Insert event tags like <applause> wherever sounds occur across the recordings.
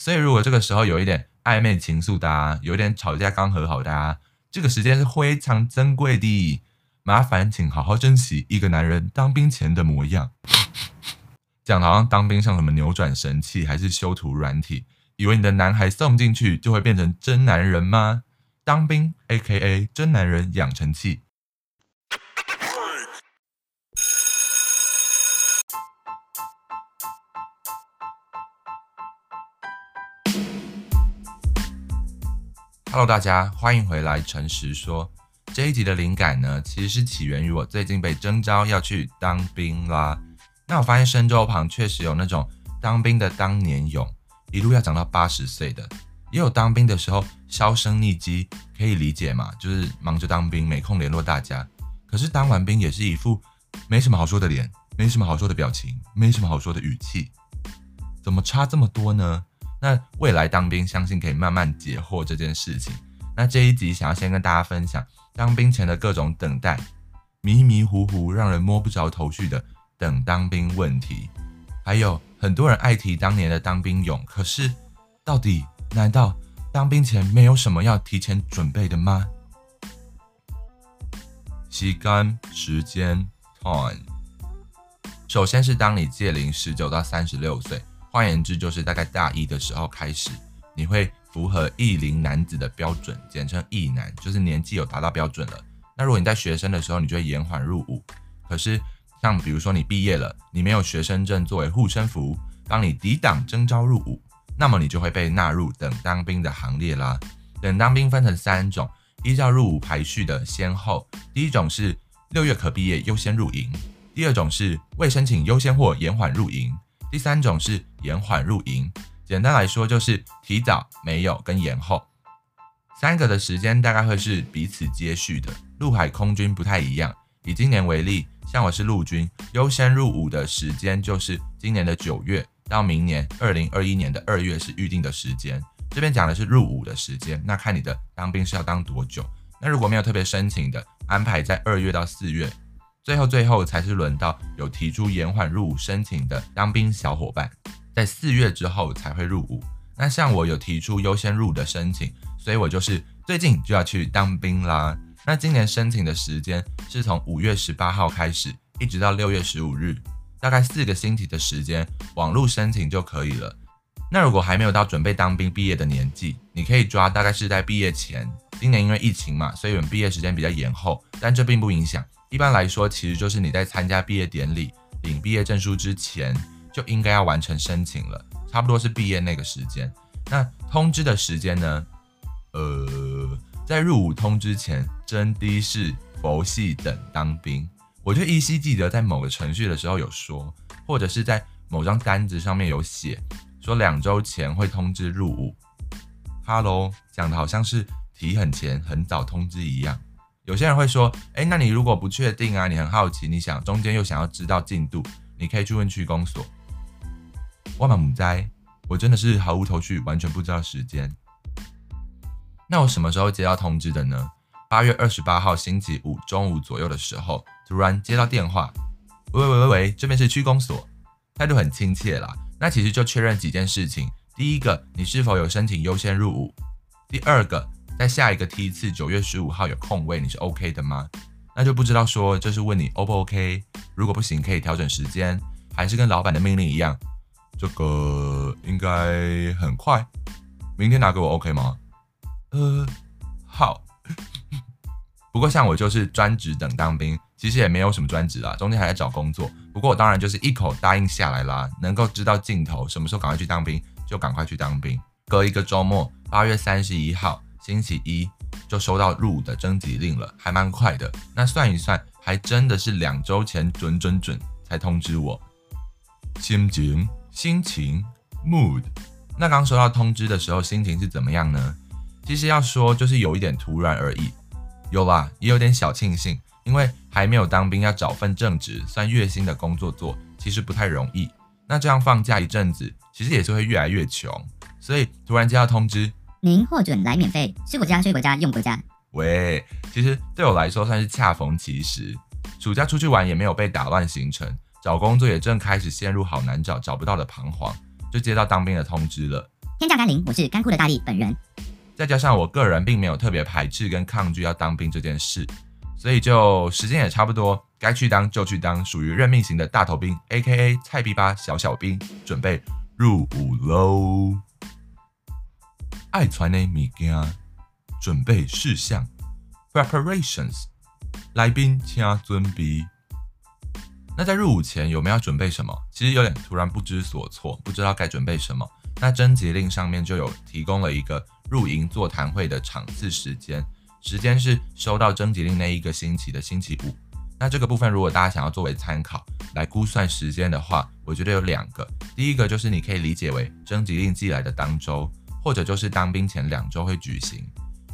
所以如果这个时候有一点暧昧情愫的啊，有点吵架刚和好的啊，这个时间是非常珍贵的，麻烦请好好珍惜一个男人当兵前的模样。<laughs> 讲的好像当兵像什么扭转神器，还是修图软体？以为你的男孩送进去就会变成真男人吗？当兵 （A.K.A. 真男人养成器）。Hello，大家欢迎回来。诚实说，这一集的灵感呢，其实是起源于我最近被征召要去当兵啦。那我发现身周旁确实有那种当兵的当年勇，一路要长到八十岁的，也有当兵的时候销声匿迹，可以理解嘛？就是忙着当兵，没空联络大家。可是当完兵也是一副没什么好说的脸，没什么好说的表情，没什么好说的语气，怎么差这么多呢？那未来当兵，相信可以慢慢解惑这件事情。那这一集想要先跟大家分享当兵前的各种等待，迷迷糊糊，让人摸不着头绪的。等当兵问题，还有很多人爱提当年的当兵勇，可是到底难道当兵前没有什么要提前准备的吗？吸干时间 time，首先是当你届龄十九到三十六岁，换言之就是大概大一的时候开始，你会符合役龄男子的标准，简称役男，就是年纪有达到标准了。那如果你在学生的时候，你就会延缓入伍，可是。像比如说你毕业了，你没有学生证作为护身符，帮你抵挡征召入伍，那么你就会被纳入等当兵的行列啦。等当兵分成三种，依照入伍排序的先后，第一种是六月可毕业优先入营，第二种是未申请优先或延缓入营，第三种是延缓入营。简单来说就是提早、没有跟延后，三个的时间大概会是彼此接续的。陆海空军不太一样，以今年为例。像我是陆军，优先入伍的时间就是今年的九月到明年二零二一年的二月是预定的时间。这边讲的是入伍的时间，那看你的当兵是要当多久。那如果没有特别申请的，安排在二月到四月，最后最后才是轮到有提出延缓入伍申请的当兵小伙伴，在四月之后才会入伍。那像我有提出优先入伍的申请，所以我就是最近就要去当兵啦。那今年申请的时间是从五月十八号开始，一直到六月十五日，大概四个星期的时间，网络申请就可以了。那如果还没有到准备当兵毕业的年纪，你可以抓大概是在毕业前。今年因为疫情嘛，所以我们毕业时间比较延后，但这并不影响。一般来说，其实就是你在参加毕业典礼、领毕业证书之前，就应该要完成申请了，差不多是毕业那个时间。那通知的时间呢？呃。在入伍通知前，真的是佛系等当兵。我就依稀记得在某个程序的时候有说，或者是在某张单子上面有写，说两周前会通知入伍。哈喽，讲的好像是提很前、很早通知一样。有些人会说，哎，那你如果不确定啊，你很好奇，你想中间又想要知道进度，你可以去问区公所。万马母灾，我真的是毫无头绪，完全不知道时间。那我什么时候接到通知的呢？八月二十八号星期五中午左右的时候，突然接到电话，喂喂喂喂喂，这边是区公所，态度很亲切啦。那其实就确认几件事情：第一个，你是否有申请优先入伍；第二个，在下一个梯次九月十五号有空位，你是 OK 的吗？那就不知道说这是问你 O 不 OK，如果不行可以调整时间，还是跟老板的命令一样，这个应该很快，明天拿给我 OK 吗？呃，好。<laughs> 不过像我就是专职等当兵，其实也没有什么专职啦，中间还在找工作。不过我当然就是一口答应下来啦，能够知道尽头，什么时候赶快去当兵就赶快去当兵。隔一个周末，八月三十一号星期一就收到入伍的征集令了，还蛮快的。那算一算，还真的是两周前准准准才通知我。心情，心情，mood。那刚收到通知的时候，心情是怎么样呢？其实要说就是有一点突然而已，有啦，也有点小庆幸，因为还没有当兵，要找份正职算月薪的工作做，其实不太容易。那这样放假一阵子，其实也是会越来越穷，所以突然接到通知，您获准来免费吃国家、睡国家、用国家。喂，其实对我来说算是恰逢其时，暑假出去玩也没有被打乱行程，找工作也正开始陷入好难找、找不到的彷徨，就接到当兵的通知了。天降甘霖，我是干枯的大力本人。再加上我个人并没有特别排斥跟抗拒要当兵这件事，所以就时间也差不多，该去当就去当，属于任命型的大头兵，A.K.A. 菜逼吧小小兵，准备入伍喽。爱传的物件，准备事项，preparations，来宾请准备。那在入伍前有没有要准备什么？其实有点突然不知所措，不知道该准备什么。那征集令上面就有提供了一个入营座谈会的场次时间，时间是收到征集令那一个星期的星期五。那这个部分如果大家想要作为参考来估算时间的话，我觉得有两个。第一个就是你可以理解为征集令寄来的当周，或者就是当兵前两周会举行。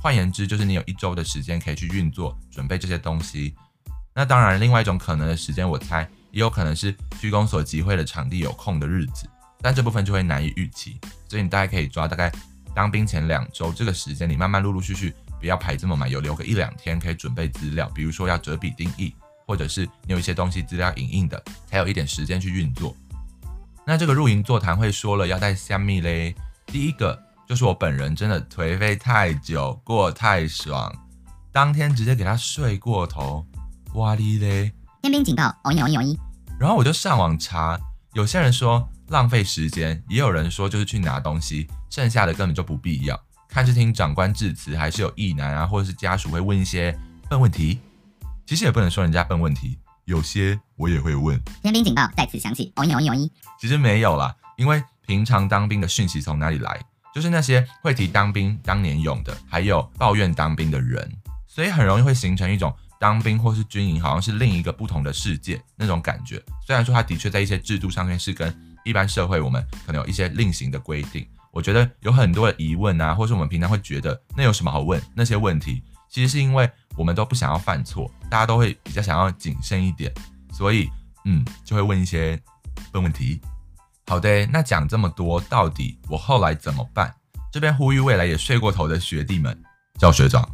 换言之，就是你有一周的时间可以去运作准备这些东西。那当然，另外一种可能的时间，我猜也有可能是区公所集会的场地有空的日子。但这部分就会难以预期，所以你大概可以抓大概当兵前两周这个时间，你慢慢陆陆续续，不要排这么满，有留个一两天可以准备资料，比如说要折笔定义，或者是你有一些东西资料影印的，才有一点时间去运作。那这个入营座谈会说了要带虾米嘞？第一个就是我本人真的颓废太久，过太爽，当天直接给他睡过头，哇哩嘞！天兵警报，哦一哦一哦一。然后我就上网查，有些人说。浪费时间，也有人说就是去拿东西，剩下的根本就不必要。看是听长官致辞，还是有意男啊，或者是家属会问一些笨问题。其实也不能说人家笨问题，有些我也会问。天兵警报再次响起，哦一哦一哦一。其实没有啦，因为平常当兵的讯息从哪里来？就是那些会提当兵当年勇的，还有抱怨当兵的人，所以很容易会形成一种当兵或是军营好像是另一个不同的世界那种感觉。虽然说它的确在一些制度上面是跟一般社会，我们可能有一些另行的规定。我觉得有很多的疑问啊，或是我们平常会觉得那有什么好问？那些问题其实是因为我们都不想要犯错，大家都会比较想要谨慎一点，所以嗯，就会问一些笨问题。好的，那讲这么多，到底我后来怎么办？这边呼吁未来也睡过头的学弟们，叫学长，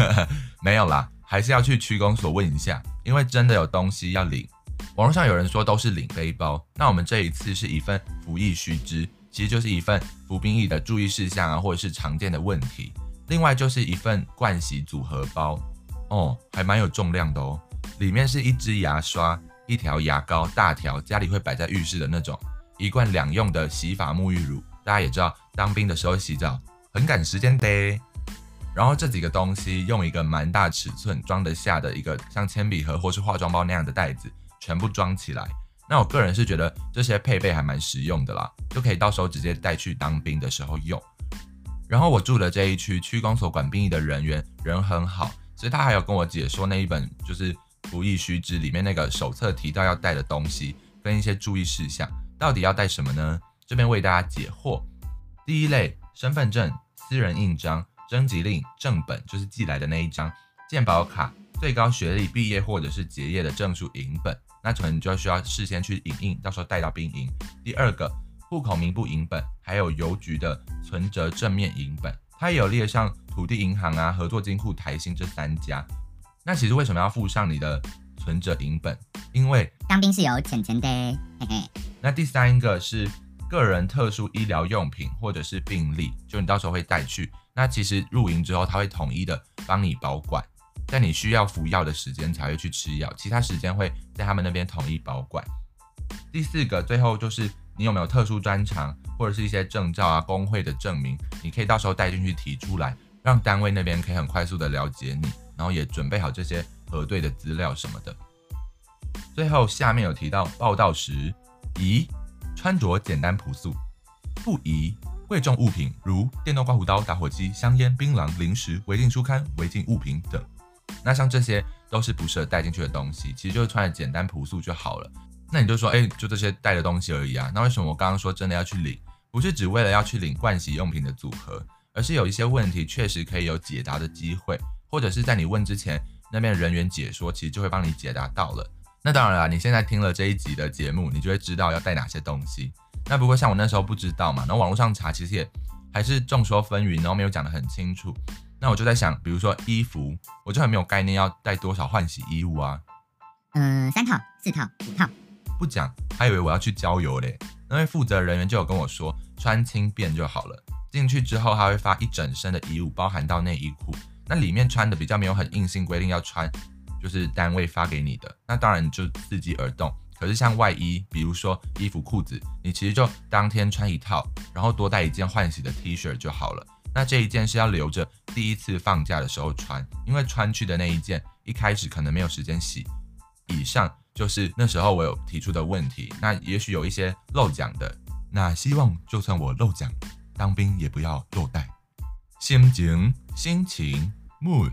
<laughs> 没有啦，还是要去区公所问一下，因为真的有东西要领。网络上有人说都是领背包，那我们这一次是一份服役须知，其实就是一份服兵役的注意事项啊，或者是常见的问题。另外就是一份盥洗组合包，哦，还蛮有重量的哦。里面是一支牙刷、一条牙膏，大条，家里会摆在浴室的那种，一罐两用的洗发沐浴乳。大家也知道，当兵的时候洗澡很赶时间的。然后这几个东西用一个蛮大尺寸装得下的一个像铅笔盒或是化妆包那样的袋子。全部装起来，那我个人是觉得这些配备还蛮实用的啦，就可以到时候直接带去当兵的时候用。然后我住的这一区区公所管兵役的人员人很好，所以他还有跟我解说那一本就是服役须知里面那个手册提到要带的东西跟一些注意事项，到底要带什么呢？这边为大家解惑。第一类，身份证、私人印章、征集令正本，就是寄来的那一张，健保卡、最高学历毕业或者是结业的证书影本。那可能就要需要事先去影印，到时候带到兵营。第二个，户口名簿影本，还有邮局的存折正面影本，它也有列上土地银行啊、合作金库、台新这三家。那其实为什么要附上你的存折影本？因为当兵是有钱钱的，嘿嘿。那第三个是个人特殊医疗用品或者是病历，就你到时候会带去。那其实入营之后，他会统一的帮你保管。在你需要服药的时间才会去吃药，其他时间会在他们那边统一保管。第四个，最后就是你有没有特殊专长或者是一些证照啊、工会的证明，你可以到时候带进去提出来，让单位那边可以很快速的了解你，然后也准备好这些核对的资料什么的。最后下面有提到报到时宜穿着简单朴素，不宜贵重物品如电动刮胡刀、打火机、香烟、槟榔、零食、违禁书刊、违禁物品等。那像这些都是不适合带进去的东西，其实就是穿的简单朴素就好了。那你就说，哎，就这些带的东西而已啊。那为什么我刚刚说真的要去领，不是只为了要去领盥洗用品的组合，而是有一些问题确实可以有解答的机会，或者是在你问之前，那边人员解说，其实就会帮你解答到了。那当然了，你现在听了这一集的节目，你就会知道要带哪些东西。那不过像我那时候不知道嘛，然后网络上查，其实也还是众说纷纭，然后没有讲得很清楚。那我就在想，比如说衣服，我就很没有概念要带多少换洗衣物啊。嗯，三套、四套、五套。不讲，还以为我要去郊游嘞。那位负责人员就有跟我说，穿轻便就好了。进去之后，他会发一整身的衣物，包含到内衣裤。那里面穿的比较没有很硬性规定要穿，就是单位发给你的。那当然就伺机而动。可是像外衣，比如说衣服、裤子，你其实就当天穿一套，然后多带一件换洗的 T 恤就好了。那这一件是要留着第一次放假的时候穿，因为穿去的那一件一开始可能没有时间洗。以上就是那时候我有提出的问题。那也许有一些漏讲的，那希望就算我漏讲，当兵也不要漏带。心情，心情，mood。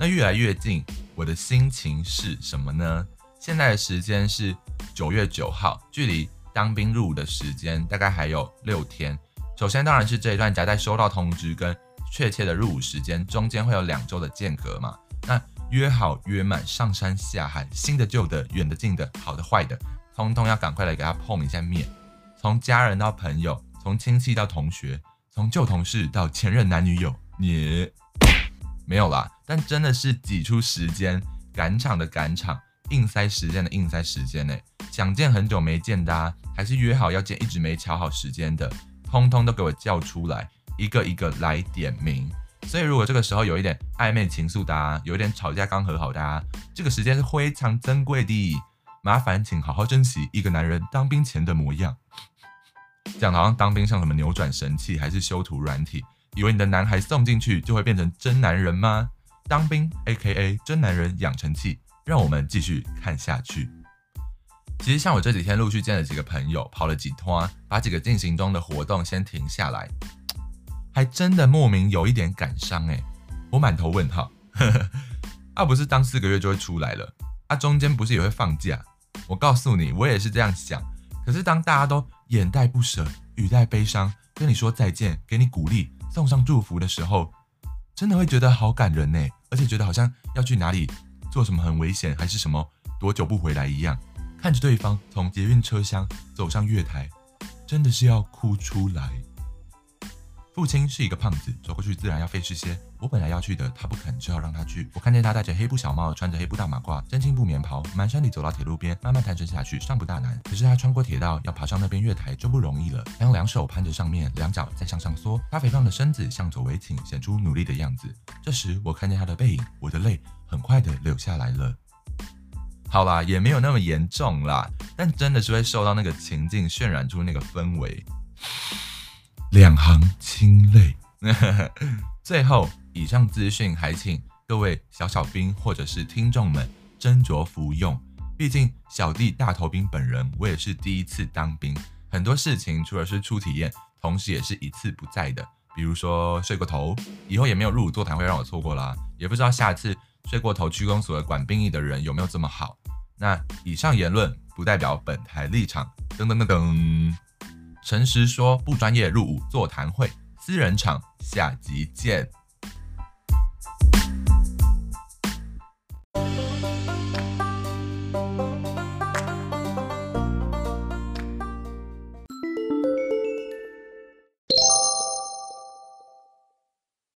那越来越近，我的心情是什么呢？现在的时间是九月九号，距离当兵入伍的时间大概还有六天。首先当然是这一段夹在收到通知跟确切的入伍时间中间会有两周的间隔嘛。那约好约满上山下海，新的旧的，远的近的，好的坏的，通通要赶快来给他碰一下面。从家人到朋友，从亲戚到同学，从旧同事到前任男女友，你没有啦。但真的是挤出时间赶场的赶场，硬塞时间的硬塞时间呢。想见很久没见的啊，还是约好要见一直没乔好时间的。通通都给我叫出来，一个一个来点名。所以如果这个时候有一点暧昧情愫的啊，有一点吵架刚和好的啊，这个时间是非常珍贵的，麻烦请好好珍惜一个男人当兵前的模样。讲好像当兵像什么扭转神器，还是修图软体，以为你的男孩送进去就会变成真男人吗？当兵 AKA 真男人养成记，让我们继续看下去。其实像我这几天陆续见了几个朋友，跑了几趟，把几个进行中的活动先停下来，还真的莫名有一点感伤诶，我满头问号，呵 <laughs> 呵，啊不是当四个月就会出来了，啊中间不是也会放假？我告诉你，我也是这样想。可是当大家都眼带不舍、语带悲伤跟你说再见，给你鼓励、送上祝福的时候，真的会觉得好感人呢，而且觉得好像要去哪里做什么很危险，还是什么多久不回来一样。看着对方从捷运车厢走上月台，真的是要哭出来。父亲是一个胖子，走过去自然要费事些。我本来要去的，他不肯，只好让他去。我看见他戴着黑布小帽，穿着黑布大马褂，真青布棉袍，满山里走到铁路边，慢慢探身下去，尚不大难。可是他穿过铁道，要爬上那边月台就不容易了。他用两手攀着上面，两脚再向上缩，他肥胖的身子向左微倾，显出努力的样子。这时我看见他的背影，我的泪很快地流下来了。好啦，也没有那么严重啦，但真的是会受到那个情境渲染出那个氛围，两行清泪。<laughs> 最后，以上资讯还请各位小小兵或者是听众们斟酌服用。毕竟小弟大头兵本人，我也是第一次当兵，很多事情除了是初体验，同时也是一次不在的。比如说睡过头，以后也没有入伍座谈会让我错过啦，也不知道下次。睡过头区公所的管兵役的人有没有这么好？那以上言论不代表本台立场。噔噔噔噔，诚实说不专业入伍座谈会，私人场，下集见。